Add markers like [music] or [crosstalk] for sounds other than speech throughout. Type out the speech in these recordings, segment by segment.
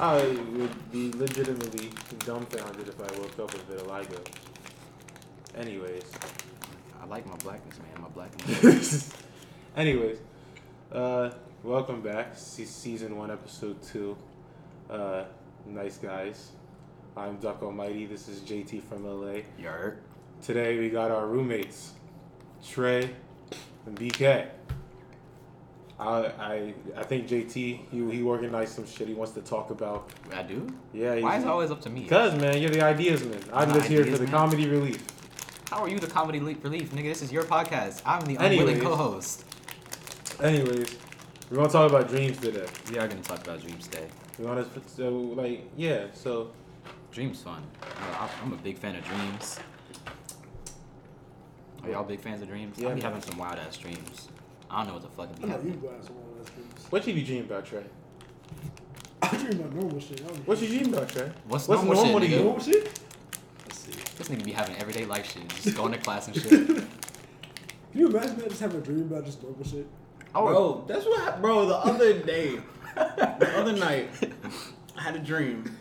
I would be legitimately dumbfounded if I woke up with vitiligo. Anyways. I like my blackness, man. My blackness. [laughs] Anyways, uh, welcome back. Se- season one, episode two. Uh, nice guys. I'm Duck Almighty. This is JT from LA. Yerk. Today we got our roommates, Trey and BK. I I I think JT he he organized some shit he wants to talk about. I do? Yeah. Why he's- is it always up to me? Cause man, you're the ideas man. I'm I'm just here for the comedy relief. How are you the comedy le- relief, nigga? This is your podcast. I'm the Anyways. unwilling co-host. Anyways, we're gonna talk about dreams today. We are gonna talk about dreams today. We want to so like yeah. So Dreams fun. I'm a big fan of dreams. Are y'all big fans of dreams? Yeah, I be having some wild ass dreams. I don't know what the fuck it I be know you guys want less dreams. what you be dreaming about, Trey? I dream about normal shit. I don't What you dreaming about, Trey? What's, What's normal, normal to shit, you? nigga? Normal shit? Let's see. This nigga be having everyday life shit. Just [laughs] going to class and [laughs] shit. Can you imagine that? Just having a dream about just normal shit? Oh, Bro, that's what, hap- bro. The other day, the other [laughs] night, I had a dream.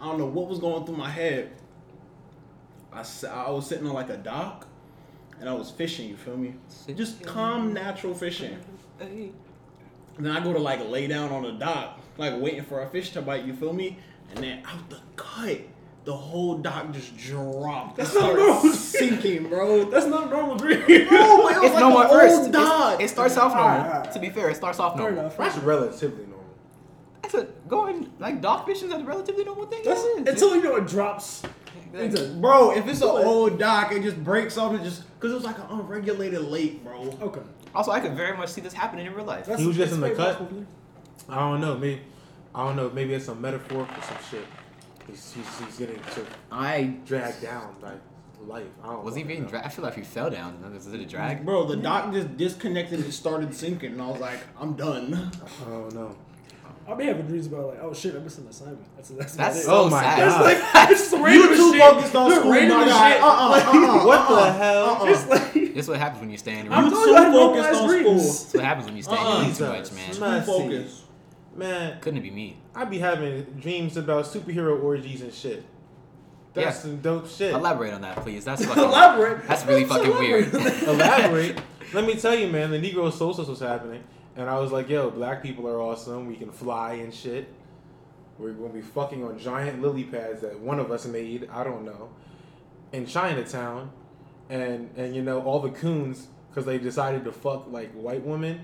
I don't know what was going through my head. I, s- I was sitting on like a dock, and I was fishing. You feel me? Just calm, natural fishing. Hey. And then I go to like lay down on the dock, like waiting for a fish to bite. You feel me? And then out the cut, the whole dock just dropped. That's not normal. sinking, bro. [laughs] That's not normal dream. Bro, it was It's like normal an first. old It's- dock. It starts off normal. Alright, alright. To be fair, it starts off Fair normal. enough. That's relatively normal. That's a going like dock fishing is a relatively normal thing. That's, Yeah, it is. until you know it drops. Exactly. Into, Bro, if it's an old dock, it just breaks off and just because it was like an unregulated lake, bro. okay. Also, I could very much see this happening in real life. That's, He was just in the cut? possible. I don't know. Maybe I don't know. Maybe it's a metaphor for some shit. He's, he's, he's getting sort of I dragged down by life. I don't. was he being dragged? I feel like he fell down. Is it a drag? Bro, the dock just disconnected and started sinking, and I was like, I'm done. Oh no. I'll be having dreams about like, oh shit, I missed an assignment. That's that's, That's about Oh my sad. God. It's like [laughs] it's just random You too shit. focused on school, random my guy. shit. Uh-uh, uh-uh, What the uh-uh, hell? uh-uh. It's like This what happens when you stay uh-uh. in your I'm room. You telling you, I too have focused on dreams. school. That's what happens when you stay in Uh-uh. your room too much, man. Too Messy. focused. Man, Couldn't it be me? I be having dreams about superhero orgies and shit. That's Yeah. some dope shit. Elaborate on that, please. That's [laughs] fucking. Elaborate. That's really What's fucking weird. elaborate? Elaborate. Let me tell you, man. The Negro Solstice was happening, and I was like, "Yo, black people are awesome. We can fly and shit. We're gonna be fucking on giant lily pads that one of us made. I don't know, in Chinatown, and and you know all the coons because they decided to fuck like white women.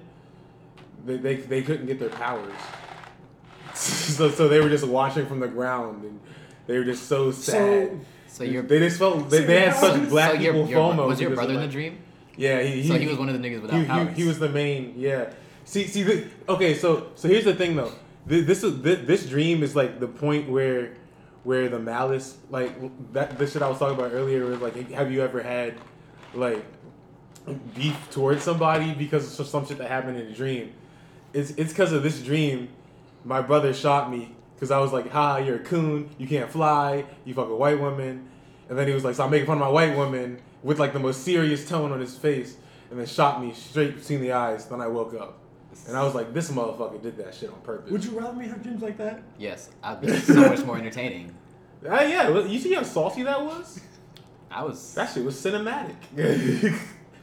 They they, they couldn't get their powers, [laughs] so so they were just watching from the ground, and they were just so sad. So you're. they just felt they, they had such black so your, people your, FOMO. was your brother in the dream? Yeah, he, So he was one of the niggas without he, he, powers. he was the main. Yeah. See, see. The, okay, so so here's the thing though. This, this is this, this dream is like the point where where the malice like that the shit I was talking about earlier was like have you ever had like beef towards somebody because of some shit that happened in a dream? It's it's because of this dream. My brother shot me because I was like, "Ha, you're a coon. You can't fly. You fuck a white woman." And then he was like, "So I'm making fun of my white woman," with like the most serious tone on his face, and then shot me straight between the eyes. Then I woke up, and I was like, "This motherfucker did that shit on purpose." Would you rather me have dreams like that? Yes, I'd be so much more entertaining. [laughs] Ah, yeah, you see how salty that was? I was. That shit was cinematic. [laughs]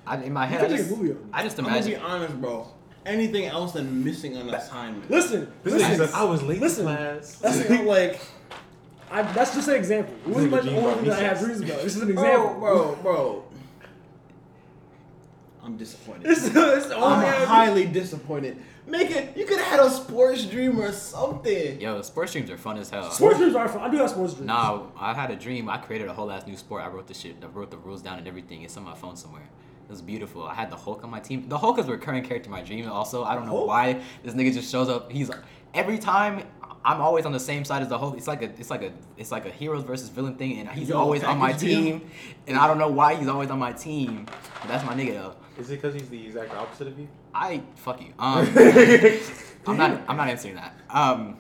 I, in my head, I could just, a movie of it. I just I'm gonna be honest, bro. Anything else than missing an assignment? Listen, this listen. nigga I was late Listen. to class. That's I'm like, I, that's just an example. It wasn't like the only thing I have recess. dreams about. This is an example, bro, bro, bro. I'm disappointed. It's, it's I'm thing I have highly disappointed. Make it. You could have had a sports dream or something. Yo, sports dreams are fun as hell. Sports dreams are fun. I do have sports dreams. Nah, I had a dream. I created a whole ass new sport. I wrote the shit. I wrote the rules down and everything. It's on my phone somewhere. It was beautiful. I had the Hulk on my team. The Hulk is a recurring character in my dream. Also, I don't know Hulk? why this nigga just shows up. He's every time. I'm always on the same side as the Hulk. It's like a, it's like a, it's like a heroes versus villain thing, and he's Yo, always on my package deal. team. And I don't know why he's always on my team. But that's my nigga though. Is it because he's the exact opposite of you? I fuck you. Um, [laughs] I'm not. I'm not answering that. Um,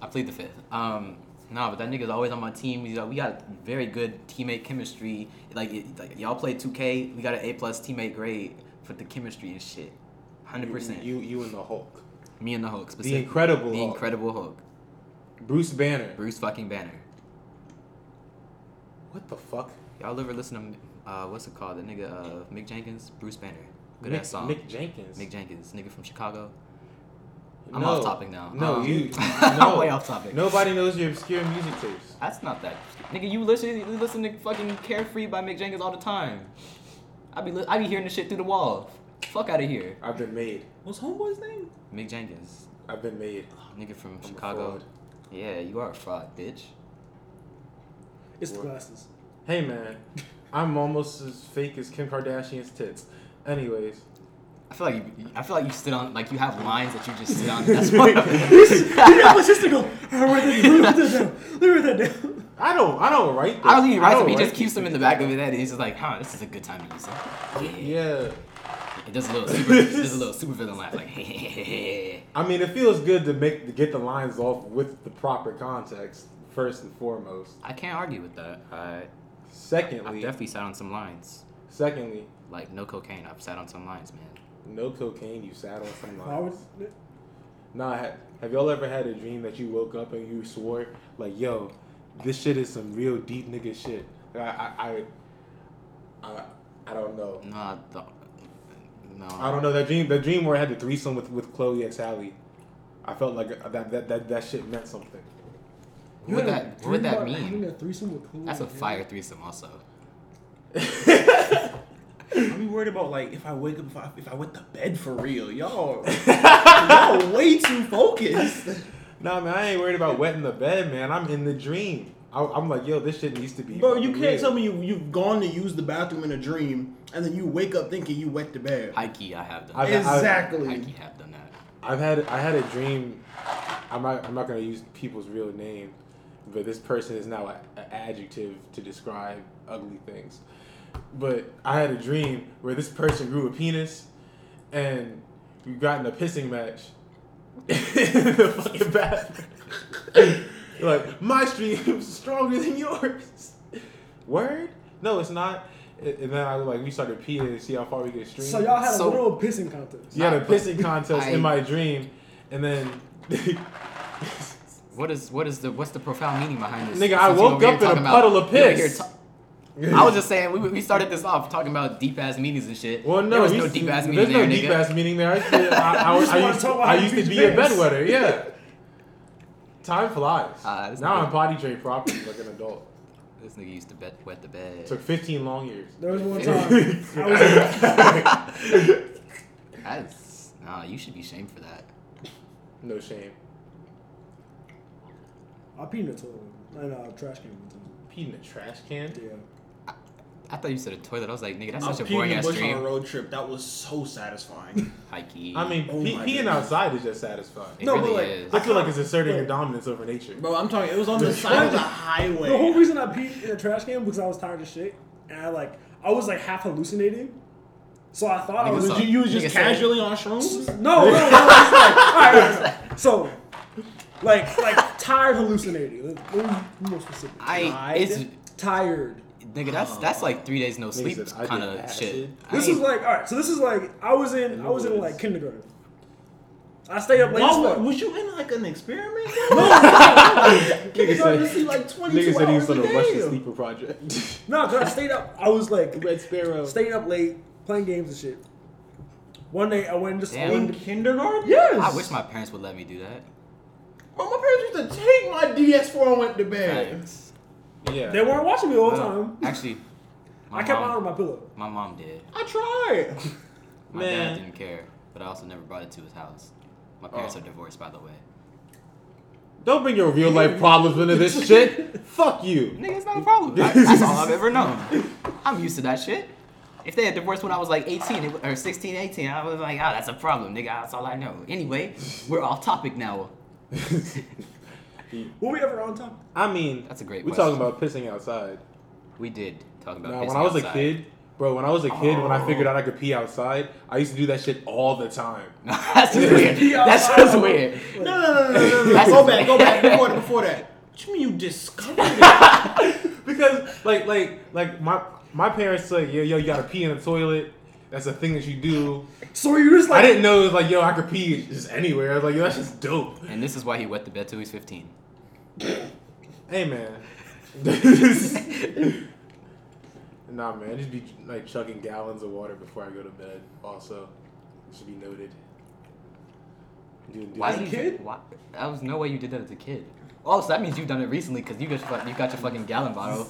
I plead the fifth. Um, no, but that nigga's always on my team. We got, we got very good teammate chemistry. Like, it, like y'all play 2K. We got an A plus teammate grade for the chemistry and shit. Hundred percent. You, you and the Hulk. Me and the Hulk. The Incredible The Hulk. Incredible Hulk. Bruce Banner. Bruce fucking Banner. What the fuck? Y'all ever listen to uh, what's it called? The nigga uh, Mick Jenkins, Bruce Banner. Good Mick, ass song. Mick Jenkins. Mick Jenkins, nigga from Chicago. I'm No. off topic now. No, Um, you. [laughs] I'm No. way off topic. Nobody knows your obscure music taste. That's not that. Nigga, you listen, you listen to fucking Carefree by Mick Jenkins all the time. I be, li- I be hearing this shit through the wall. Fuck out of here. I've been made. What's homeboy's name? Mick Jenkins, I've been made. nigga from I'm Chicago. Yeah, you are a fraud, bitch. It's the What? glasses. Hey man, [laughs] I'm almost as fake as Kim Kardashian's tits. Anyways, I feel like you, I feel like you sit on like you have lines that you just sit on. [laughs] That's why. yeah, [laughs] my sister goes, I write that down. Let me that down. Let me write that down. I don't. I don't write. This. I don't think he writes them. He just keeps them in the back of his head. And he's just like, huh, this is a good time to use it. Yeah. Yeah. It does a little super, it does a little [laughs] super villain laugh, like, hey, I mean, it feels good to make to get the lines off with the proper context first and foremost. I can't argue with that. I, I've definitely sat on some lines. secondly, Like, no cocaine. I've sat on some lines, man. no cocaine. You sat on some Why would, lines. Nah, ha- have y'all ever had a dream that you woke up and you swore like, "Yo, this shit is some real deep nigga shit." I, I, I, I, I don't know. No, I don't. No. I don't know that dream. The dream where I had the threesome with with Chloe X Halle. I felt like that that that, that shit meant something. What would that, what would that mean? a threesome with Chloe That's a and Halle? fire threesome, also. [laughs] I be worried about like if I wake up if I, if I went to bed for real, y'all. [laughs] y'all way too focused. Nah, man, I ain't worried about wetting the bed, man. I'm in the dream. I, I'm like, yo, this shit needs to be. Bro, you can't real. tell me you you've gone to use the bathroom in a dream and then you wake up thinking you wet the bed. High key, I have done I've- that. I've- exactly. High have done that. I've had I had a dream. I'm not I'm not gonna use people's real name, but this person is now an adjective to describe ugly things. But I had a dream where this person grew a penis, and we got in a pissing match [laughs] in the fucking bathroom. like my stream [laughs] is stronger than yours. Word? No, it's not. And and then I like, we started peeing to see how far we could stream. So y'all had So- a little pissing contest. You had a pissing contest I- in my dream, and then [laughs] What is what is the what's the profound meaning behind this? Nigga, I Since you woke up in a talking puddle of you over piss. I was just saying we, we started this off talking about deep ass meanings and shit. well, no, there was no deep ass There's meaning no deep ass meaning there. I, used to- I, I, [laughs] I wanna used, talk about I used to be a your pants. bedwetter. Yeah. [laughs] Time flies. Ah, this now I'm potty trained properly like an adult. This nigga used to bet, wet the bed. took 15 long years. There was one [laughs] time I was That's nah. You should be shamed for that. No shame. I peed in the toilet and uh, trash can one time. Peed in a trash can. Yeah. I thought you said a toilet. I was like, nigga, that's I such a peed boring in ass the bush on a road trip. That was so satisfying. [laughs] High key. I mean, Oh pee, my peeing goodness. outside is just satisfying. it No, but like, is. I feel like it's asserting your dominance over nature. Bro, I'm talking. It was on the side of the highway. The whole reason I peed in a trash can because I was tired of shit, and I like I was like half hallucinating. So I thought I Nigga was. suck. you, you was Nigga just said- casually on shrooms. No, no, no. it's like, all right, all right, all right. [laughs] So, like, like tired hallucinating. Let let me more specific. I it's tired. nigga. That's that's like three days no sleep said, I did kind of acid. shit. I This ain't- is like all right. So this is like I was in I was in like kindergarten. I stayed up late. Why as was, fuck. was you in like an experiment? Nigga Kindergarten said, like 22 nigga said he was hours on a a Russian day. sleeper project. [laughs] No, cause I stayed up. I was like Red Sparrow. staying up late playing games and shit. One day I went and just I Damn. went In kindergarten? Yes. I wish my parents would let me do that. Bro, my parents used to take my DS4 and went to bed. Thanks. Yeah. They weren't watching me all the No, time. Actually, [laughs] my I kept mine mom, on my pillow. my mom did. I tried. [laughs] My Man. dad didn't care, but I also never brought it to his house. My parents Oh. are divorced, by the way. Don't bring your real life [laughs] problems into this shit. Fuck you. Nigga, it's not a problem. I- that's all I've ever known. I'm used to that shit. If they had divorced when I was like 18 it- or 16, 18, I was like, oh, that's a problem, nigga. That's all I know. Anyway, we're off topic now. [laughs] Were we ever on top? I mean, That's a great We're question. talking about pissing outside. We did talk about Nah, pissing when I was outside. a kid, bro, when I was a kid, when I Oh. figured out I could pee outside, I used to do that shit all the time. [laughs] that's just weird. That's just weird. No, no, no, no, no, no. That's- go back, go back. Before, before that. What you mean you discovered it? [laughs] because like like like my my parents like yo yo you gotta pee in the toilet. That's a thing that you do. So you just like I didn't know it was like yo I could pee just anywhere. I was like yo that's just dope. And this is why he wet the bed till he's 15. Hey man. [laughs] nah man, just be like chugging gallons of water before I go to bed. Also, it should be noted. Dude, dude, Why As a did you? kid? Why? That was no way you did that as a kid. Oh, so that means you've done it recently because you got your, fu- you got your fucking gallon bottle.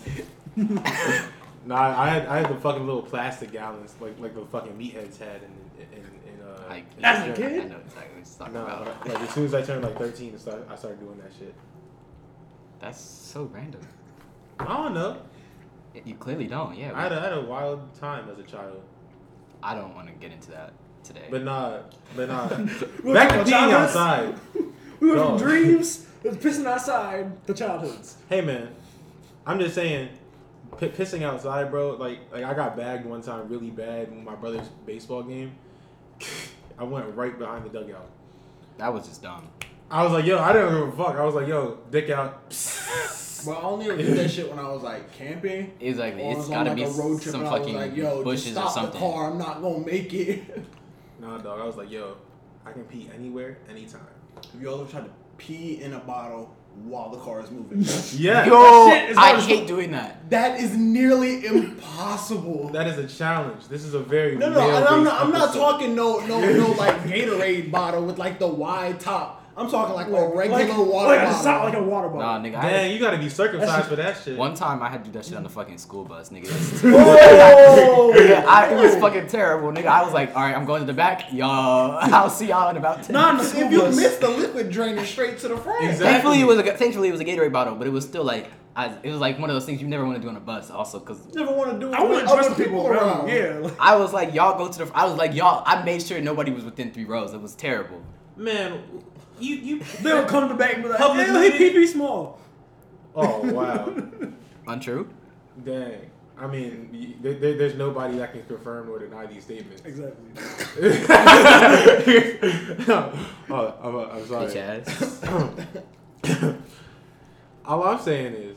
[laughs] Nah, I had I had the fucking little plastic gallons like like the fucking meatheads had in in, in, uh. Like, in As a kid? I know exactly what you're talking No, about. like as soon as I turned like 13, I started, I started doing that shit. That's so random. I don't know. You clearly don't. Yeah. I had, a, I had a wild time as a child. I don't want to get into that today. But nah, but nah. [laughs] Back to talking peeing about outside. [laughs] We went Dog. from dreams, to pissing outside, to childhoods. Hey man, I'm just saying, p- pissing outside, bro. Like, like I got bagged one time really bad in my brother's baseball game. [laughs] I went right behind the dugout. that was just dumb. I was like, yo, I didn't give a fuck. I was like, yo, dick out. [laughs] But I only ever did that shit when I was like camping. Exactly. Or I It's was gotta on, be like, a road trip some and I was fucking like, yo, bushes just or stop something. the car. I'm not gonna make it. [laughs] Nah, dog. I was like, yo, I can pee anywhere, anytime. Have you ever tried to pee in a bottle while the car is moving? [laughs] Yeah. Yo, shit is I not- hate doing that. that is nearly impossible. That is a challenge. This is a very No, no, and I'm not. I'm not talking no, no, no, like [laughs] Gatorade bottle with like the wide top. I'm talking like, a regular like, water like, bottle. It's not like a water bottle. Nah, nigga. I Dang, you gotta be circumcised for that shit. one time I had to do that shit on the fucking school bus, nigga. [laughs] Oh! Yeah, I, it was fucking terrible, nigga. I was like, all right, I'm going to the back, y'all. [laughs] I'll see y'all in about ten. Not in if you bus. miss the liquid draining straight to the front. Exactly. Thankfully, it was a thankfully it was a Gatorade bottle, but it was still like, I, it was like one of those things you never want to do on a bus. Also, because Never want to do it I with wouldn't other trust the people around. Yeah. [laughs] Like, I was like, y'all go to the. I was like, y'all. I made sure nobody was within three rows. It was terrible. Man, you you. they'll come to back and be like, Public yeah, he meeting. pee pee small. Oh wow. [laughs] Untrue. Dang. I mean, there, there- there's nobody that can confirm or deny these statements. Exactly. [laughs] oh, I'm, I'm sorry. Bitch ass. [coughs] All I'm saying is,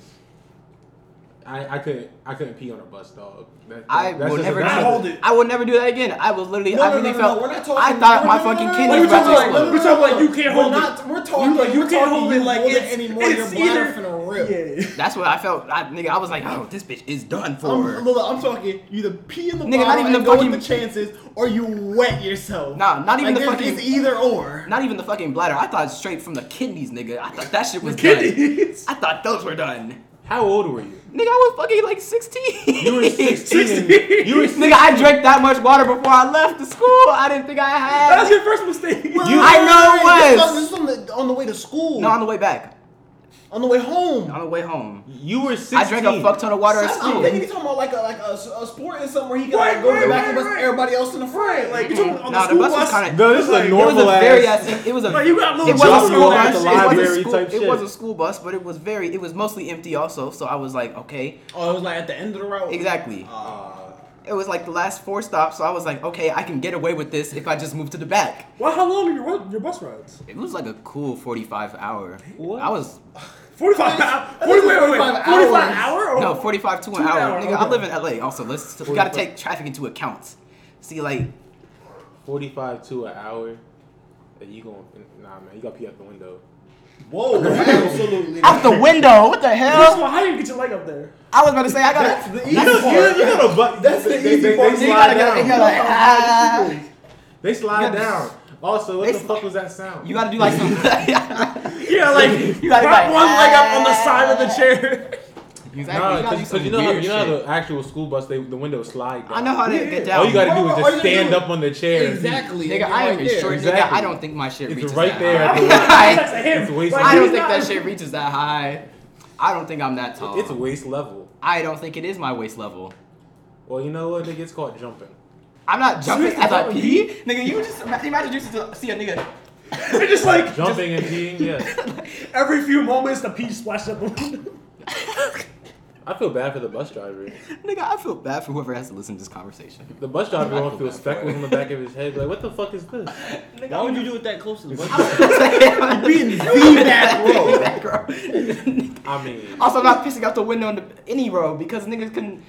I, I couldn't I couldn't pee on a bus, dog. That, I that's will never. that's I a- hold it. I will never do that again. I was literally. No, I no, really no, no, felt. no, we're not I thought no, my no, no, fucking no, no, kidney no, was about to talking like- explode. we're talking like you can't we're hold not, it. We're talking You- like you we're can't hold it, like, hold it's- anymore. it's Your bladder either- finna rip. Yeah. That's what I felt. I, nigga, I was like, oh, this bitch is done for. I'm, look, I'm talking. You either pee in the Nigga, not even and the fucking- the chances, or you wet yourself. Nah, not even the fucking- It's either or. Not even the fucking bladder. I thought straight from the kidneys, nigga. I thought that shit was done. Kidneys. I thought those were done. How old were you? Nigga, I was fucking like 16. You were 16. 16. You were Nigga, I drank that much water before I left the school. I didn't think I had That was your first mistake. You- I know it was. This is on the, on the way to school. No, on the way back. On the way home. On the way home. You were 16. I drank a fuck ton of water at I'm school. thinking he's talking about like a like a, a sport and something where he can Right, like, go to the back right, and bust right. everybody else in the front. Right, like you talking on Nah, the the school bus was bus. kinda- No, this is Like, a it It was normal a very ass. ass. It was a. Like, you got little it was a school going bus. It was a school. type It shit. was a school bus, but it was very. It was mostly empty also. So I was like, okay, oh, it was like at the end of the route. exactly. Uh, It was like the last four stops, so I was like, okay, I can get away with this if I just move to the back. Well, how long are your your bus rides? It was like a cool 45 hour. What? I was Forty five. Forty wait, wait, wait. 45 Forty five hours. hour? Or? no 45 to an hour. hour, Nigga, I live in LA. Also, let's we gotta take traffic into account. See, like 45 to an hour. And you gonna. nah man, you gotta pee out the window. whoa, [laughs] absolutely. out the window. What the First of hell? all, how do you get your leg up there? I was about to say I gotta. the easy You, part. you, you gotta but That's the they, easy they, part. They You slide gotta get. You down. gotta. ah. They slide gotta- down. Also, what They the sli- fuck was that sound? You gotta do like some. [laughs] Yeah, like [laughs] You gotta prop like, one leg up on the side of the chair. [laughs] exactly. Nah, you because some you know how you know how the actual school bus they the windows slide down. I know how to Yeah. get down. All you gotta do is just stand do- up on the chair. Exactly. Nigga, and I you're am right a there. short nigga. I don't think my shit It's reaches right that there high. at the Next to him. It's waist Like, I don't think that [laughs] shit reaches that high. I don't think I'm that tall. It's waist level. I don't think it is my waist level. Well, you know what? Nigga, it's called jumping. I'm not jumping as I that pee. Nigga, you just imagine you just see a nigga. [laughs] It's just like Jumping and peeing, yeah. [laughs] every few moments the pee splashes up the window. I feel bad for the bus driver. Nigga, I feel bad for whoever has to listen to this conversation. The bus driver I gonna feel feel bad for speckles it. on the back of his head. Like, what the fuck is this? Nigga, Why would you do it that close to the bus? [laughs] I'm Be in the back row. I mean, also, I'm not pissing out the window in the, any row because niggas can,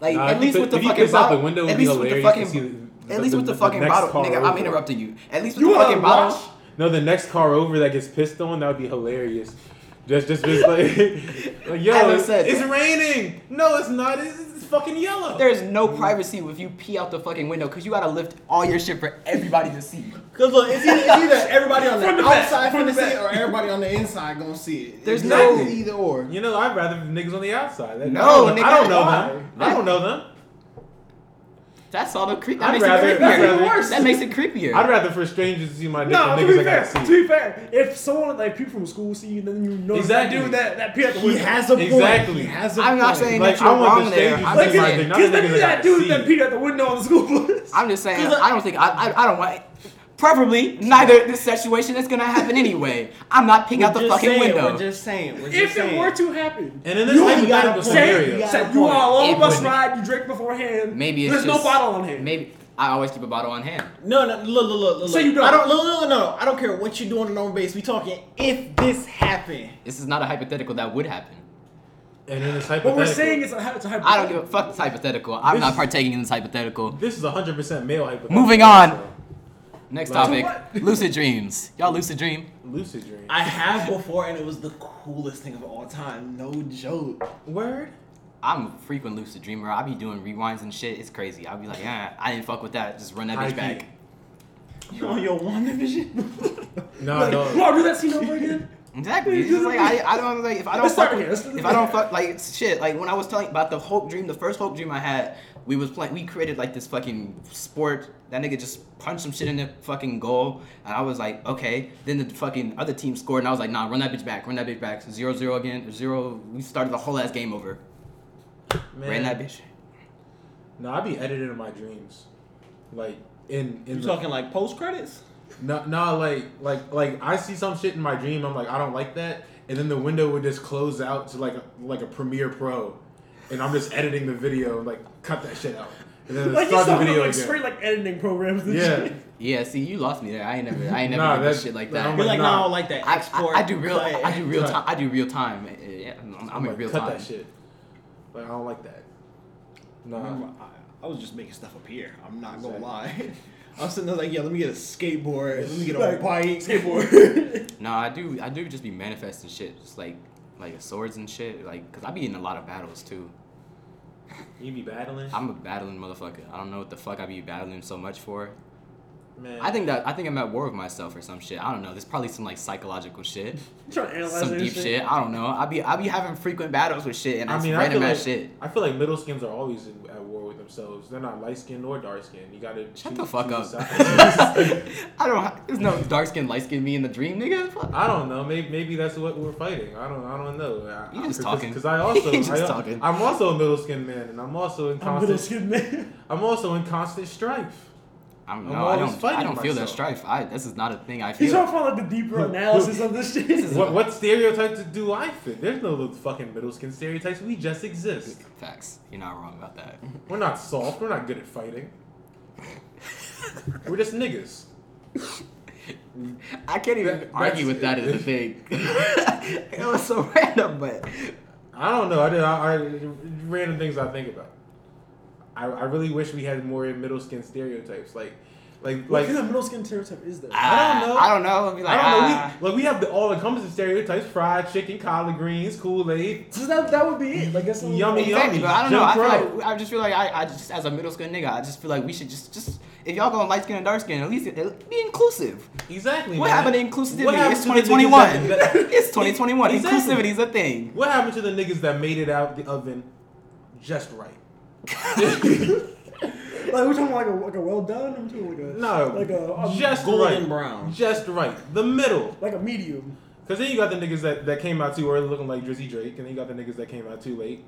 like, Nah, at least you with the if you fucking piss out bottle. at least with the fucking. see at least with the, the fucking bottle, nigga. I'm interrupting you. At least with You the fucking bottle. Watch? no, the next car over that gets pissed on, that would be hilarious. Just, just, just like, [laughs] like, yo, As I said- it's raining. No, it's not. It's, it's fucking yellow. There's no privacy if you pee out the fucking window because you gotta lift all your shit for everybody to see. Cause look, it's either, it's either everybody on the, From the back, outside from gonna the see it or everybody on the inside gonna see it. There's It's no- either or. You know, I'd rather niggas on the outside. That- No, I don't, nigga, I don't know why? them. I don't know them. That's all the creep. That I'd makes rather- it I'd creepier. rather- that makes it creepier. I'd rather for strangers to see my dick No, than to niggas be I fair, gotta to see. be fair, if someone like people from school see you, then you know Exactly. that dude that that pee at the He has a point. Exactly. He has a I'm not point. saying Like, that you're I want the wrong there. strangers I'm to just see my saying. dick, not Because the then niggas you that gotta dude see. that peed at the window on the school bus. I'm just saying. Cause I- I don't think I, I. I don't want. Preferably, neither this situation is gonna happen anyway. I'm not peeing out the We're just fucking saying, window. We're just saying. We're just If saying. it were to happen, And in this you got a hypothetical point. scenario, You got say you point. are on It the bus wouldn't. ride, you drink beforehand. Maybe it's there's just, no bottle on hand. Maybe I always keep a bottle on hand. No, no, look, look, look, look. So you don't- I don't, look, look, look, no, I don't care what you do on a normal base. We talking if this happened. This is not a hypothetical that would happen. and in this hypothetical. What we're saying is a, it's a hypothetical. I don't give a fuck this hypothetical. I'm This not partaking in this hypothetical. this is 100% male hypothetical. Moving on. so, Next topic: lucid dreams. Y'all lucid dream? Lucid dream. I have before, and it was the coolest thing of all time. No joke. Word. I'm a frequent lucid dreamer. I be doing rewinds and shit. It's crazy. I'll be like, yeah, I didn't fuck with that. Just run that High bitch back. You on your one division? No, [laughs] Like, no. you want do that scene over again? Exactly. It's just like I, I don't like if I don't Let's fuck start with, here. Let's- if I don't fuck like shit like when I was telling about the Hulk dream, the first Hulk dream I had, we was playing. We created like this fucking sport. That nigga just punched some shit in the fucking goal, and I was like, okay. Then the fucking other team scored, and I was like, nah, run that bitch back, run that bitch back. So zero zero again, zero. We started the whole ass game over. Man. Ran that bitch. No, I be editing in my dreams, like in in You the, talking like post credits? No, no, like like like I see some shit in my dream. I'm like, I don't like that, and then the window would just close out to like a, like a Premiere Pro, and I'm just editing the video, like cut that shit out, and then [laughs] Like you start the start video like again. straight like editing programs. And Yeah, shit. Yeah, see, you lost me there. I ain't never, I ain't never Nah, that shit like I'm that. You're like, like, no, nah. I don't like that. I, Export. I, I do real, cut. I do real time. I do real time. Yeah, I'm, I'm I'm in like, real cut time. that shit. Like I don't like that. No, Remember, I, I was just making stuff up here. I'm not gonna lie. [laughs] I was sitting there like, yeah, let me get a skateboard. Let me get a Like, bike. Skateboard. [laughs] No, I do. I do just be manifesting shit, just like like swords and shit. Like, cause I be in a lot of battles too. You be battling. I'm a battling motherfucker. I don't know what the fuck I be battling so much for. Man, I think that I think I'm at war with myself or some shit. I don't know. There's probably some like psychological shit, I'm trying to analyze some deep shit. I don't know. I be I be having frequent battles with shit, and I it's mean, I random feel ass like shit. I feel like middle skins are always in, at war with themselves. They're not light skinned or dark skinned. You gotta Shut choose- the fuck up. [laughs] I don't. There's no dark skin, light skin me in the dream, nigga. Fuck. I don't know. Maybe maybe that's what we're fighting. I don't. I don't know. I, You just I, talking. Because I also. You just I, talking. I'm also a middle skinned man, and I'm also in constant. I'm middle constant. skin man. I'm also in constant strife. I'm, I'm no, I don't. I don't feel that strife. I. This is not a thing I He's feel. trying to find like the deeper [laughs] analysis of this shit. What what stereotypes do I fit? There's no little fucking middle skin stereotypes. We just exist. Facts. You're not wrong about that. We're not soft. We're not good at fighting. We're just niggas. [laughs] I can't even That- argue with that that's- as a thing. [laughs] it was so random, but I don't know. I, did, I, I random things I think about. I, I really wish we had more middle skin stereotypes. Like like What like kind of middle skin stereotype is that? I don't know. I don't know. I'd be like, I don't know. ah. We, like we have the all encompassing stereotypes: fried chicken, collard greens, Kool Aid. So that, that would be it. Like that's Yummy, Exactly, yummy. but I don't Jim know. I feel like I just feel like I, I just as a middle skin nigga, I just feel like we should just just if y'all going light skin and dark skin, at least be inclusive. Exactly. What man. happened to inclusivity? What happened It's 2021. that- that- [laughs] it's 2021. Exactly. Inclusivity is a thing. What happened to the niggas that made it out the oven just right? [laughs] Like we're talking like a like a well done. I'm talking like a No, like a, a just golden right. brown. Just right. The middle. like a medium. Because then you got the niggas that, that came out too early looking like Drizzy Drake, and then you got the niggas that came out too late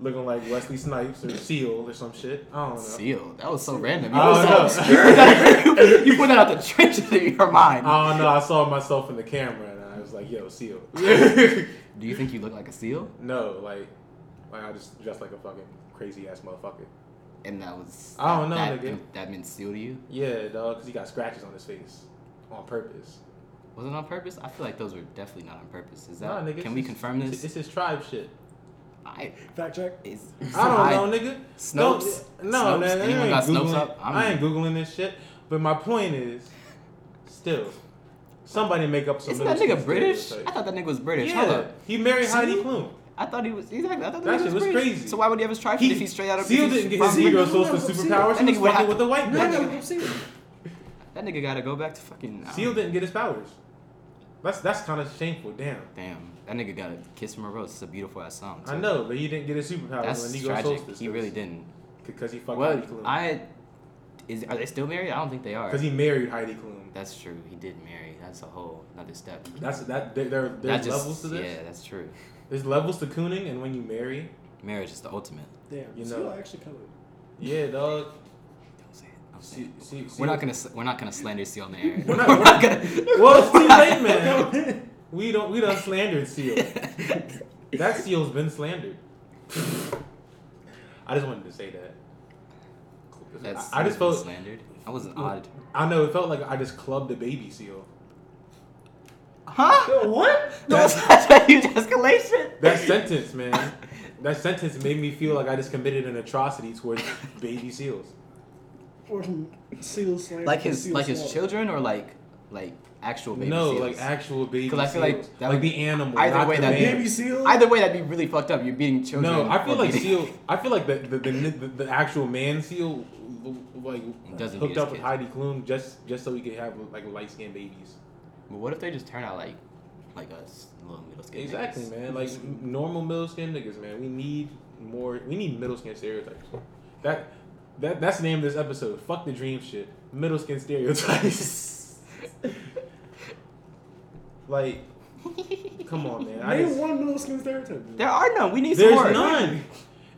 looking like Wesley Snipes or Seal or some shit. I don't know. Seal. That was so random. You, I was don't so know. obscure. [laughs] you put that out the trenches in your mind. Oh don't. I saw myself in the camera and I was like, yo, Seal. [laughs] Do you think you look like a seal? no, like, like I just dressed like a fucking crazy ass motherfucker. And that was. I don't know, that, nigga. That meant seal to you? Yeah, dog, because he got scratches on his face on purpose. Was it on purpose? I feel like those were definitely not on purpose. Is that? Nah, nigga, can we his- confirm it's- this? It's his tribe shit. I. Fact check. Is, I don't know, nigga. Snopes? Don't- No, Snopes? man. I Anyone ain't, got Snopes Googling, up? I'm- I ain't googling this shit. But my point is, still, Somebody make up some. Isn't that nigga British? stereotype. I thought that nigga was British. Hold Yeah, up. he married Heidi See? Klum. I thought he was exactly. I thought That nigga shit was British. crazy. So why would he have his trifle if he's straight out of Seal didn't get his See, Negro no, for superpowers. that He was nigga fucking with the white man. no, I'm serious. That nigga gotta go back to fucking. Seal didn't get his powers. That's that's kind of shameful. Damn. Damn, that nigga got a kiss from a rose. It's a beautiful ass song. I know, but he didn't get his superpowers That's when tragic. Solstice. He really didn't. Because he fucked Well, Heidi Klum. I is are they still married? I don't think they are. Because he married Heidi Klum. That's true. He did marry. That's a whole another step. That's that. There, there That just- levels to this. Yeah, that's true. There's levels to cooning, and when you marry, Marriage is the ultimate. Damn, You you know. know, actually colored. yeah, dog. Don't say it. Don't See, see, see, We're not gonna. We're not gonna slander Seal on the air. We're not- [laughs] we're not gonna. [laughs] Well, it's too late, man. We don't. We done slandered Seal. [laughs] That Seal's been slandered. I just wanted to say that. That's I, I just felt. slandered. I wasn't odd. I know it felt like I just clubbed a baby seal. Huh? what? That was such a huge escalation. That sentence, man. That sentence made me feel like I just committed an atrocity towards baby seals. Or seal slam. like his seal like his slaughter. children or like like actual baby no, seals? like actual baby. 'Cause I feel seals. like that like would- the animal. either not way that baby seal. Either way, that'd be really fucked up. You're beating children. No, I feel like beating- seal. [laughs] I feel like the the, the, the, the actual man seal, like Doesn't hooked beat his up with. Heidi Klum just just so he could have like light skinned babies. But what if they just turn out like like us little middle skin? Exactly, niggas? man. Like normal middle skin niggas, man. We need more. We need middle skin stereotypes. That that that's the name of this episode. Fuck the dream shit. Middle skin stereotypes. [laughs] like, come on, man. I Name just, one middle skin stereotype. There are none. We need some there's more. none.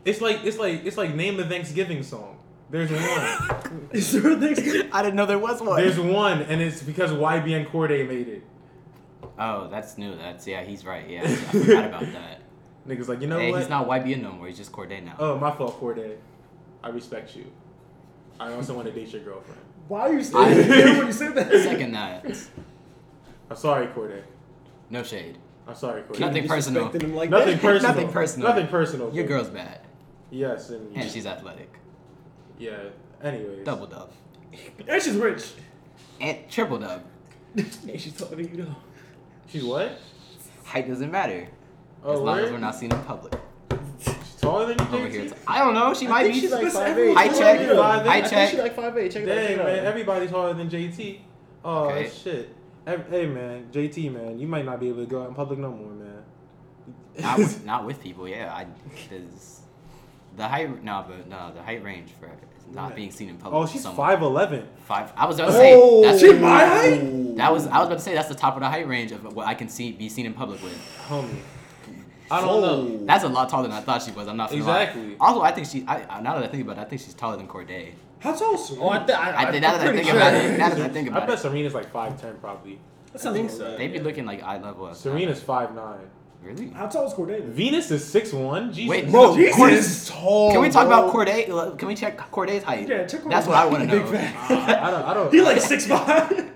It's like it's like it's like name the Thanksgiving song. There's one. [laughs] Is there a Thanksgiving? I didn't know there was one. There's one, and it's because YBN Cordae made it. oh, that's new. That's yeah. He's right. Yeah, I [laughs] forgot about that. Niggas like, you know hey, what? he's not YBN no more. He's just Cordae now. Oh, my fault, Cordae. I respect you. I also want to date your girlfriend. Why are you [laughs] I- standing there when you said that? Second that. I'm sorry, Cordae. No shade. I'm sorry, Cordae. Nothing personal. Him like Nothing that? personal. Nothing personal. Nothing personal. Your girl's bad, Yes, and, and she's athletic. Yeah. Anyways, Double dub. And she's rich. And triple dub. and she's taller than you though. She's what? Height doesn't matter. Oh, as long as we're not seen in public. She's taller than you, Over here. it's- I don't know. She might be. she's like Listen, five everyone's Height check. taller than you. Height I think check. she's like five eight. Check that Dang, shit out. man. Everybody's taller than JT. Oh, Okay. shit. Ev- Hey, man. JT, man. You might not be able to go out in public no more, man. not, with, [laughs] not with people. Yeah, I. There's the height. No, but no, the height range for not Yeah. being seen in public. oh, she's 5'11. Five. I was about to say. Oh, that's she my height? That was I was about to say that's the top of the height range of what I can see be seen in public with. Homie. I don't oh. know. That's a lot taller than I thought she was. I'm not gonna lie. Exactly. Also, I think she. I, I- now that I think about it, I think she's taller than Cordae. How tall is she? Oh, I, th- I, I think now that I pretty think sure. about it, now that I think about I bet it, Serena's like 5'10 probably. That sounds think about so. right. they be looking like eye level. as- Serena's 5'9. Really? How tall is Cordae? Venus is 6'1. Jesus. Wait, Bro, Jesus. Jesus. tall. Can we talk bro. about Cordae? Can we check Cordae's height? Yeah, check That's what I want to Big know. fat. Uh, I don't. I don't. [laughs] He like six five.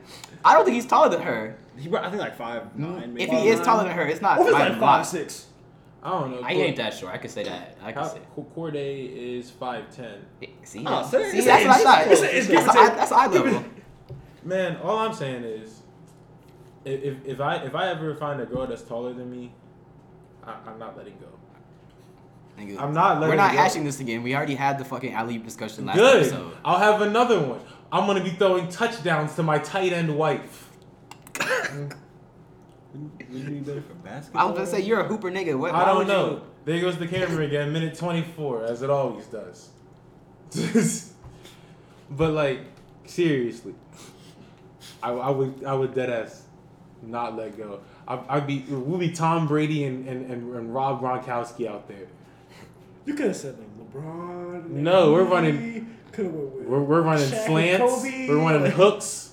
I don't think he's taller than her. He, I think like five nine. Maybe. If he is taller than her, it's not. What if it's like a lot. five six? I don't know. I ain't that sure. I could say that. I could How, say. Cordae is 5'10. Eh, see, Oh, so see it's- that's what I thought. it's- it's give That's or eye- take. that's eye level. Man, all I'm saying is, if, if, if I if I ever find a girl that's taller than me, I, I'm not letting go. Nigga, I'm not letting We're not go. hashing this again. We already had the fucking alley discussion last episode. Good. episode. I'll have another one. I'm gonna be throwing touchdowns to my tight end wife. Would [laughs] you be better for basketball? I was gonna say you're a hooper nigga. What? I don't know. you- There goes the camera again, minute 24, as it always does. [laughs] but like, seriously, I, I would I would dead ass not let go. I, I'd be we'll be Tom Brady and, and, and, and Rob Gronkowski out there. You could have said like LeBron. No, we're running- Could have went with. We're, we're running Shaq slants. Kobe, We're running hooks.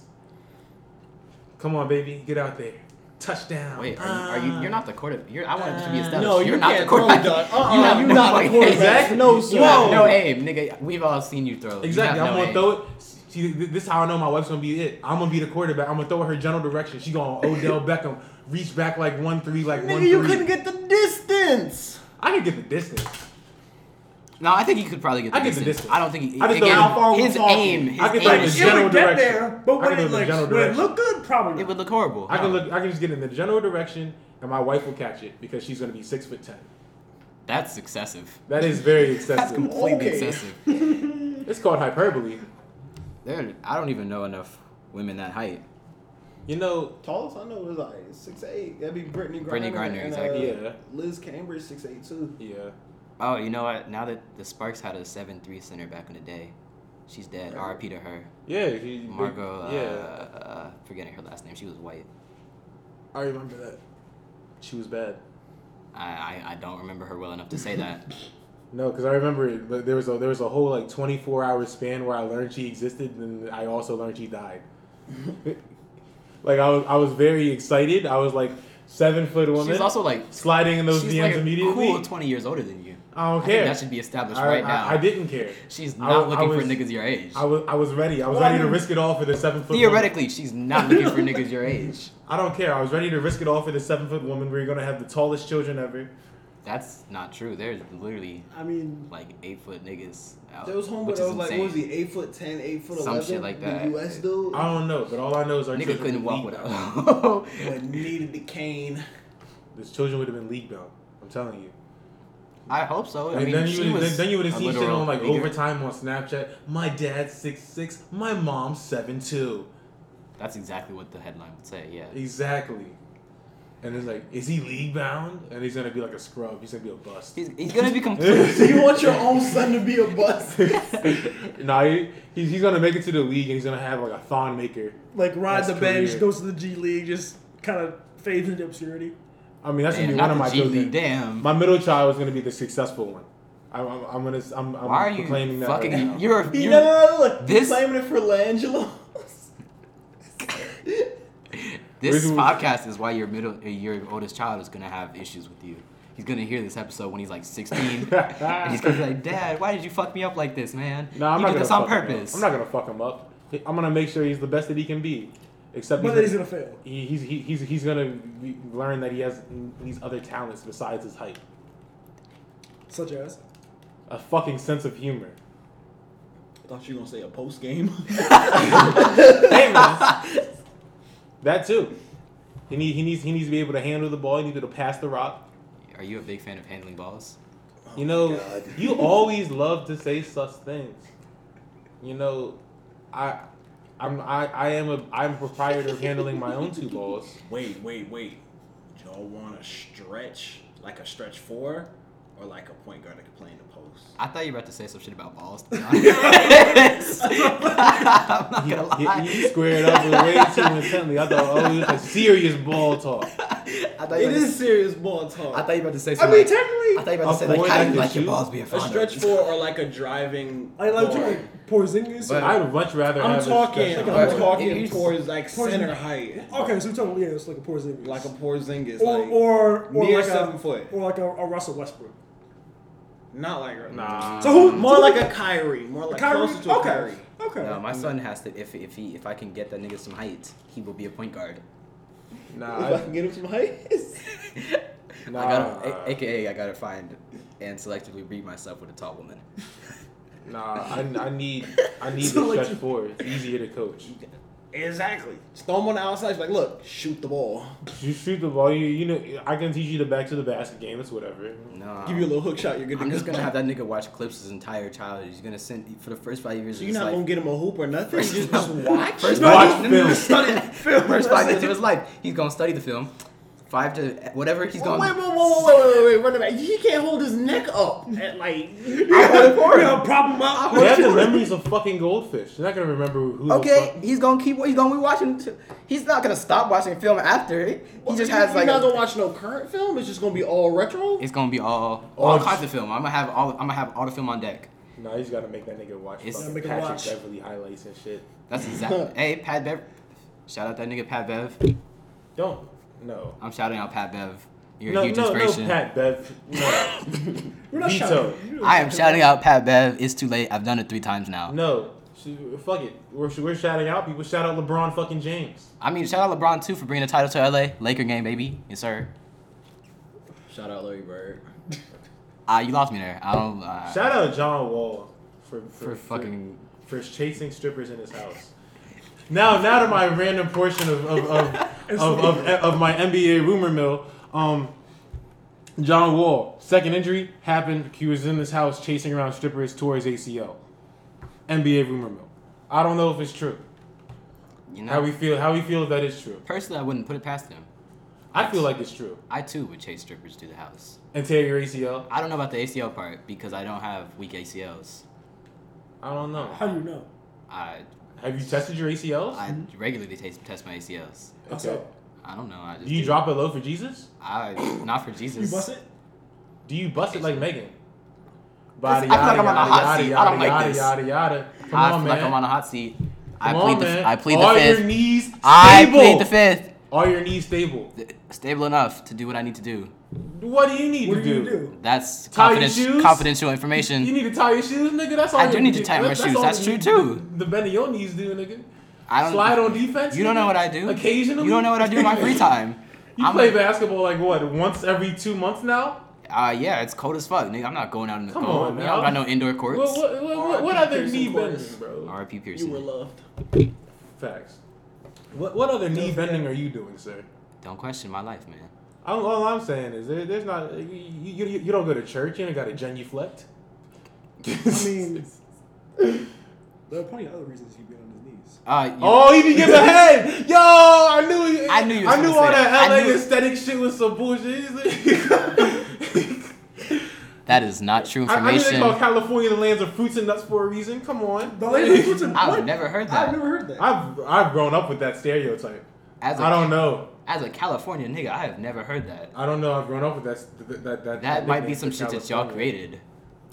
Come on, baby, get out there. Touchdown. Wait, are you, are you? You're not the quarterback. You're. I want it to be a uh, established. No, you're you not can't the [laughs] uh-uh, quarterback. throw, dog. Uh-uh, you have you're no not the fucking- quarterback. Exactly. No, You sir. have Whoa. no aim, nigga. We've all seen you throw. You Exactly. have I'm no gonna aim. throw it. See, th- this is how I know my wife's gonna be it. I'm gonna be the quarterback. I'm gonna throw her general direction. She going to Odell Beckham, reach back like one three, like one Nigga, you three. couldn't get the distance. I can get the distance. No, I think he could probably get the I get the distance. distance. I don't think he. I just again, don't know how far we're his aim. His I can aim throw it in the it general would get there, but when can it, look in like, when it look good, probably. It would look horrible. I can look. I can just get in the general direction, and my wife will catch it because she's gonna be six foot ten. That's excessive. That is very excessive. That's completely Okay. excessive. it's called hyperbole. There, I don't even know enough women that height. You know, Tallest I know is like six eight. That'd be Brittney Griner. Brittney Griner, and, exactly. Uh, Yeah. Liz Cambage six eight too. yeah. Oh, you know what? Now that the Sparks had a seven three center back in the day, she's dead. R.I.P. to her. Yeah, he, Margo. Yeah, Uh, uh, forgetting her last name. She was white. I remember that. She was bad. I, I, I don't remember her well enough to say that. [laughs] No, because I remember it, but there was a there was a whole like twenty four hour span where I learned she existed, and I also learned she died. [laughs] like I was I was very excited. I was like seven foot woman. She's also like sliding in those she's DMs like immediately. cool twenty years older than you. I don't I care. think that should be established I, right I- now. I, didn't care. She's not I looking was- for niggas your age. I was I was ready. I was Why ready to risk it all for the seven foot. Theoretically, she's not looking for niggas your [laughs] age. I don't care. I was ready to risk it all for the seven foot woman. We're gonna have the tallest children ever. That's not true. There's literally I mean, like eight foot niggas out. There was homeboy which that is was like, what was he, eight foot ten, eight foot Some eleven? shit like the that. U.S. dude. I don't know, but all I know is our Nigga couldn't walk without, with league bound. a. But needed the cane. This children would have been league bound. I'm telling you. I hope so. I And mean, then she you would was then you would have seen shit on like leader. overtime on Snapchat. My dad's six six. My mom's seven two. That's exactly what the headline would say. Yeah. Exactly. And it's like, is he league bound? And he's gonna be like a scrub. He's gonna be a bust. He's, he's gonna be [laughs] completely. So you want your own son to be a bust? [laughs] nah, he, he's, he's gonna make it to the league and he's gonna have like a Thon Maker. like ride That's the bench, goes to the G League, just kind of fades into obscurity. I mean, that's gonna be one of my G children. League, damn. My middle child is gonna be the successful one. I'm, I'm, I'm gonna. I'm, I'm Why are you proclaiming that fucking? right now. [laughs] you're He, you're no, no, no, look. this- This claiming it for LiAngelo. This Where's- podcast is why your middle, uh, your oldest child is gonna have issues with you. He's gonna hear this episode when he's like 16, [laughs] and he's gonna be like, "Dad, why did you fuck me up like this, man? No, I'm you not did gonna this on fuck him up. purpose." I'm not gonna fuck him up. I'm gonna make sure he's the best that he can be. Except But then he's gonna fail. he, he's he, he's he's gonna be, learn that he has these other talents besides his height. Such as. A fucking sense of humor. I thought you were gonna say a post game. [laughs] [laughs] Hey man, that too. He need, he needs he needs to be able to handle the ball. He needs to pass the rock. Are you a big fan of handling balls? You know, Oh [laughs] you always love to say such things. You know, I. I'm I, I am a I'm a proprietor of handling my own two balls. wait, wait, wait. Y'all want to stretch like a stretch four, or like a point guard that can play in the post? I thought you were about to say some shit about balls. To be [laughs] honest. [laughs] [laughs] I'm not gonna lie. he, he squared up way too intently. I thought, oh, it was a serious ball talk. I thought you It were serious ball talk. I thought you were about to say something. I mean, like, technically, I thought you were about to say A like, boy how do you can like your balls being a stretch four or like a driving. I like four. like Porzingis. But- I'd much rather I'm have a talking. stretch I'm a- talking He's- towards like Porzingis. center height, okay, so we're talking yeah, it's like a Porzingis. like a Porzingis, or like or or near like seven a, foot. or like a, a Russell Westbrook. Not like Nah. So who? More so like a Kyrie, more like Kyrie? closer to a okay. Kyrie. Okay. No, my son has to. If if he if I can get that nigga some height, he will be a point guard. Nah, If I I, can get him some height. [laughs] nah. I gotta, a, AKA, I gotta find and selectively breed myself with a tall woman. Nah, I, I need I [laughs] need So, the like, stretch four. It's easier to coach. [laughs] exactly. Just throw him on the outside. He's like, look, shoot the ball. You shoot the ball. You you know I can teach you the back to the basket game. It's whatever. No, Give you a little hook shot. You're good. I'm to just go. gonna have [laughs] that nigga watch clips his entire childhood. He's gonna send for the first five years. So you're not life. gonna get him a hoop or nothing. First, just, just watch. First No, five, watch no, no, no, film. [laughs] study film. First five years of his life, he's gonna study the film. Five to whatever he's Wait, gonna. wait, wait, wait, wait, wait, wait, run it. He can't hold his neck up [laughs] at like. Yeah, yeah, prop him up. They have the memories of fucking goldfish. They're not gonna remember who. the Okay, fuck- he's gonna keep. He's gonna be watching. T- he's not gonna stop watching film after. He just has You're like. not gonna watch no current film. It's just gonna be all retro. it's gonna be all Oh, all just- kinds of film. I'm gonna have all. I'm gonna have all the film on deck. Nah, he's gotta make that nigga watch It's- fucking Make Patrick watch. Beverley highlights and shit. That's exactly. [laughs] hey, Pat Bev. Shout out that nigga Pat Bev. Don't no. I'm shouting out Pat Bev. You're no, a huge no, inspiration. no, Pat Bev. No, [laughs] We're not Veto. shouting. I am shouting out Pat Bev. It's too late. I've done it three times now. no. Fuck it. We're, we're shouting out people. Shout out LeBron fucking James. I mean, shout out LeBron too for bringing the title to LA. Laker game, baby. Yes, sir. Shout out Larry Bird. [laughs] Ah, you lost me there. I don't. Uh, Shout out John Wall for for fucking. for chasing strippers in his house. Now, now to my random portion of of, of, [laughs] of, of, of my NBA rumor mill. Um, John Wall, second injury happened. He was in this house chasing around strippers towards ACL. NBA rumor mill. I don't know if it's true. You know, How we feel? How we feel if that is true? personally, I wouldn't put it past him. I feel like it's true. I too would chase strippers to the house. And tear your ACL. I don't know about the ACL part because I don't have weak ACLs. I don't know. How do you know? I Have you tested your ACLs? I regularly test test my ACLs. Okay. so? I don't know. I just Do you do. drop it low for Jesus? I not for Jesus. You bust it? Do you bust it like Megan? I feel like I'm on a hot seat. I don't like yada, this. Yada yada. Come I on, feel man. like I'm on a hot seat. I Come plead on, the man. I plead Are the your fifth. knees stable? I plead the fifth. Are your knees stable? Stable enough to do what I need to do. What do you need What to do do? do? That's Tie your confidential shoes? confidential You need to tie your shoes, nigga. That's all. I do you- need to tie my that's shoes. all That's the- true, too. The, the bend of your knees do, nigga. I don't Slide on defense. You don't nigga? know what I do. Occasionally. You don't know what I do in my free [laughs] time. You I'm play a- basketball like what? Once every two months now. Uh, yeah, it's cold as fuck, nigga. I'm not going out in the Come cold. on, I don't got no indoor courts. What, what, what, what, what other Pearson knee course. bending, bro? R.I.P. You were loved. Facts. What what other knee bending are you doing, sir? Don't question my life, man. I'm, all I'm saying is there, there's not you, you, you don't go to church. You ain't got a genuflect. I mean, [laughs] there are plenty of other reasons he'd be on his knees. Uh, you- oh, he be giving head. Yo, I knew. He, I knew you I knew all that that. LA knew- aesthetic shit was some bullshit. [laughs] That is not true I, I knew they information. call California the lands of fruits and nuts for a reason. Come on. The land of fruits and nuts. I've never heard that. I've never heard that. I've I've grown up with that stereotype. As a, I don't know. As a California nigga, I have never heard that. I don't know. I've grown up with that. That that, that, That might be some for shit that y'all created.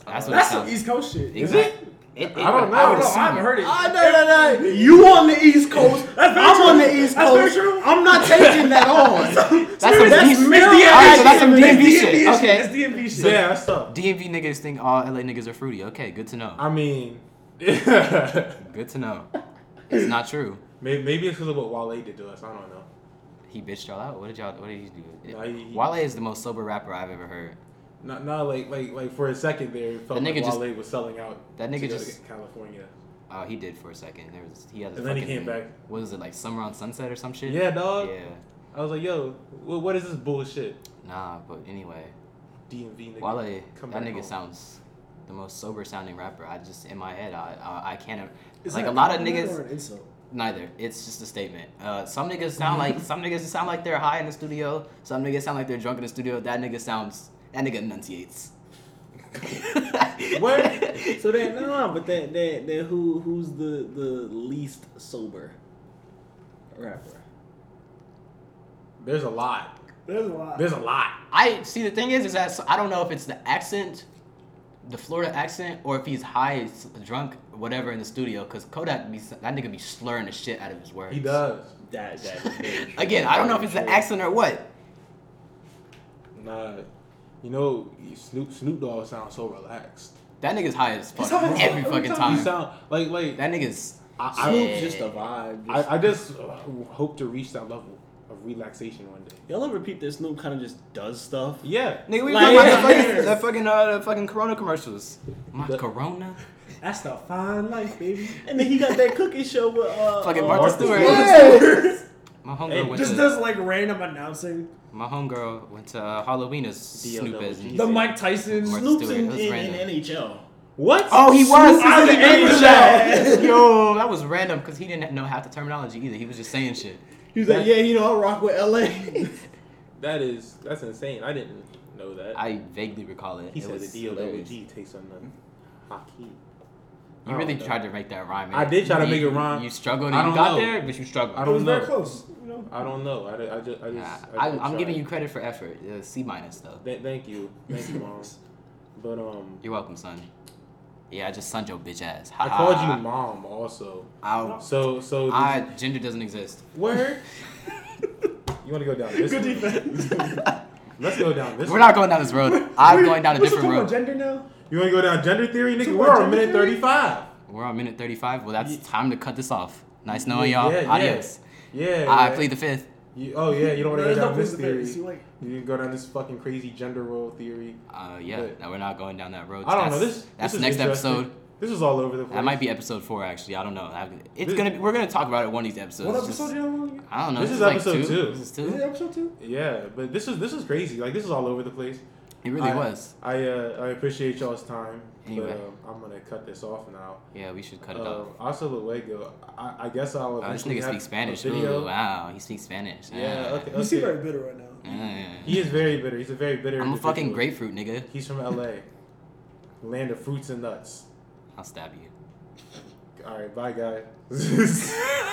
That's what That's it some. East Coast shit. Is it? It, it, I don't know. I, don't know. I haven't heard it. Ah, no, no, no. You on the East Coast. That's very I'm true. on the East That's Coast. very true. I'm not taking that [laughs] on. That's some That's D- Maryland. Alright, so that's some That's DMV shit. That's Okay. DMV shit. Yeah, that's tough. DMV niggas think all LA niggas are fruity. Okay, good to know. I mean, Good to know. It's not true. [laughs] maybe, maybe it's because of what Wale did to us. I don't know. He bitched y'all out. What did y'all? What did he do? Nah, he- Wale is the most sober rapper I've ever heard. Not, not like like like for a second there, it felt That like nigga just- Wale was selling out. that nigga just- California. Oh, he did for a second. There was he had a And then he came back. What is it like? Summer on Sunset or some shit? Yeah, dog. Yeah. I was like, yo, what, what is this bullshit? Nah, but anyway, DMV nigga. Wale, come that nigga home. sounds the most sober sounding rapper. I just in my head, I I, I can't. Is like a lot of niggas. Or an insult? Neither. It's just a statement. Uh, some niggas sound like some niggas sound like they're high in the studio. Some niggas sound like they're drunk in the studio. That nigga sounds. That nigga enunciates. Where? [laughs] So then, no, no, but then, then, then who, who's the the least sober rapper? There's a lot. There's a lot. There's a lot. I see. The thing is, is that I don't know if it's the accent, the Florida accent, or if he's high, drunk, whatever in the studio. Cause Kodak be that nigga be slurring the shit out of his words. He does. That that is. [laughs] Again, I don't know if it's the accent or what. Nah, you know, Snoop Snoop Dogg sounds so relaxed. That nigga's high as fuck high every every fucking time. He time. sound like like That nigga's. I, true. I, Snoop's just a vibe. Just- I, I just uh, hope to reach that level of relaxation one day. Y'all ever peep that Snoop kind of just does stuff? Yeah. Nigga, we Like, talking about yeah. the [laughs] fucking, the fucking, uh, the fucking Corona commercials. My The- Corona. That's the fine life, baby. And then he got that cooking show with uh, Fucking uh, Martha Martha Stewart. Stewart. [laughs] My homegirl went Just to. does like random announcing. My homegirl went to uh, Halloween as Snoop as. DLWG. The Mike Tyson. Martha Snoop's Stewart, in, was in, random. NHL. What? Oh, he was. Snoop He's in in the NHL. NHL. Yo, that was random because he didn't know half the terminology either. He was just saying shit. He was like, yeah, you know, I rock with LA. [laughs] That is that's insane. I didn't know that. I vaguely recall it. he it said was the hilarious. DLWG takes on the hockey. You really I don't know. tried to make that rhyme. I did try to make it rhyme. You struggled. I and You don't got know. there, but you struggled. I don't was know. very close. You know. I don't know. I, I just I Nah, just I, did I'm giving you credit for effort. Uh, C minus though. Th- thank you, thank you, [laughs] mom. But um, You're welcome, son. Yeah, I just sunned your bitch ass. I Ha called you mom also. I'll- So so did I gender doesn't exist. [laughs] you, where? you want to go down this? Good defense. [laughs] Let's go down this. We're not going down this road. I'm going down a What's different the road. gender now? You want to go down gender theory, nigga? Talk We're on minute theory? thirty-five. We're on minute 35. Well, that's Ye- time to cut this off. Nice knowing Yeah, y'all. yeah, Adios. Yeah. I yeah. plead the fifth. You, oh yeah, you don't want to go down this theory. like, You can go down this fucking crazy gender role theory. Uh, yeah, But- no, we're not going down that road. I don't know. That's- This That's this next episode. This is all over the place. That might be episode four, actually. I don't know. It's This- gonna. Be, we're gonna talk about it one of these episodes. what Just- episode you on? I don't know. This This, is like episode two. This is Is it two. episode two? Yeah, but this is this is crazy. Like this is all over the place. It really I, was. I uh, I appreciate y'all's time. Anyway. But, um, I'm gonna cut this off now. Yeah, we should cut it Um, off. also, luego. I, I guess I'll. Oh, this nigga speaks Spanish. a Ooh, wow, he speaks Spanish. Yeah. Ah. Okay. You seem very bitter right now. Ah. He is very bitter. He's a very bitter. I'm a fucking grapefruit, nigga. He's from LA, land of fruits and nuts. I'll stab you. All right, bye, guys. [laughs]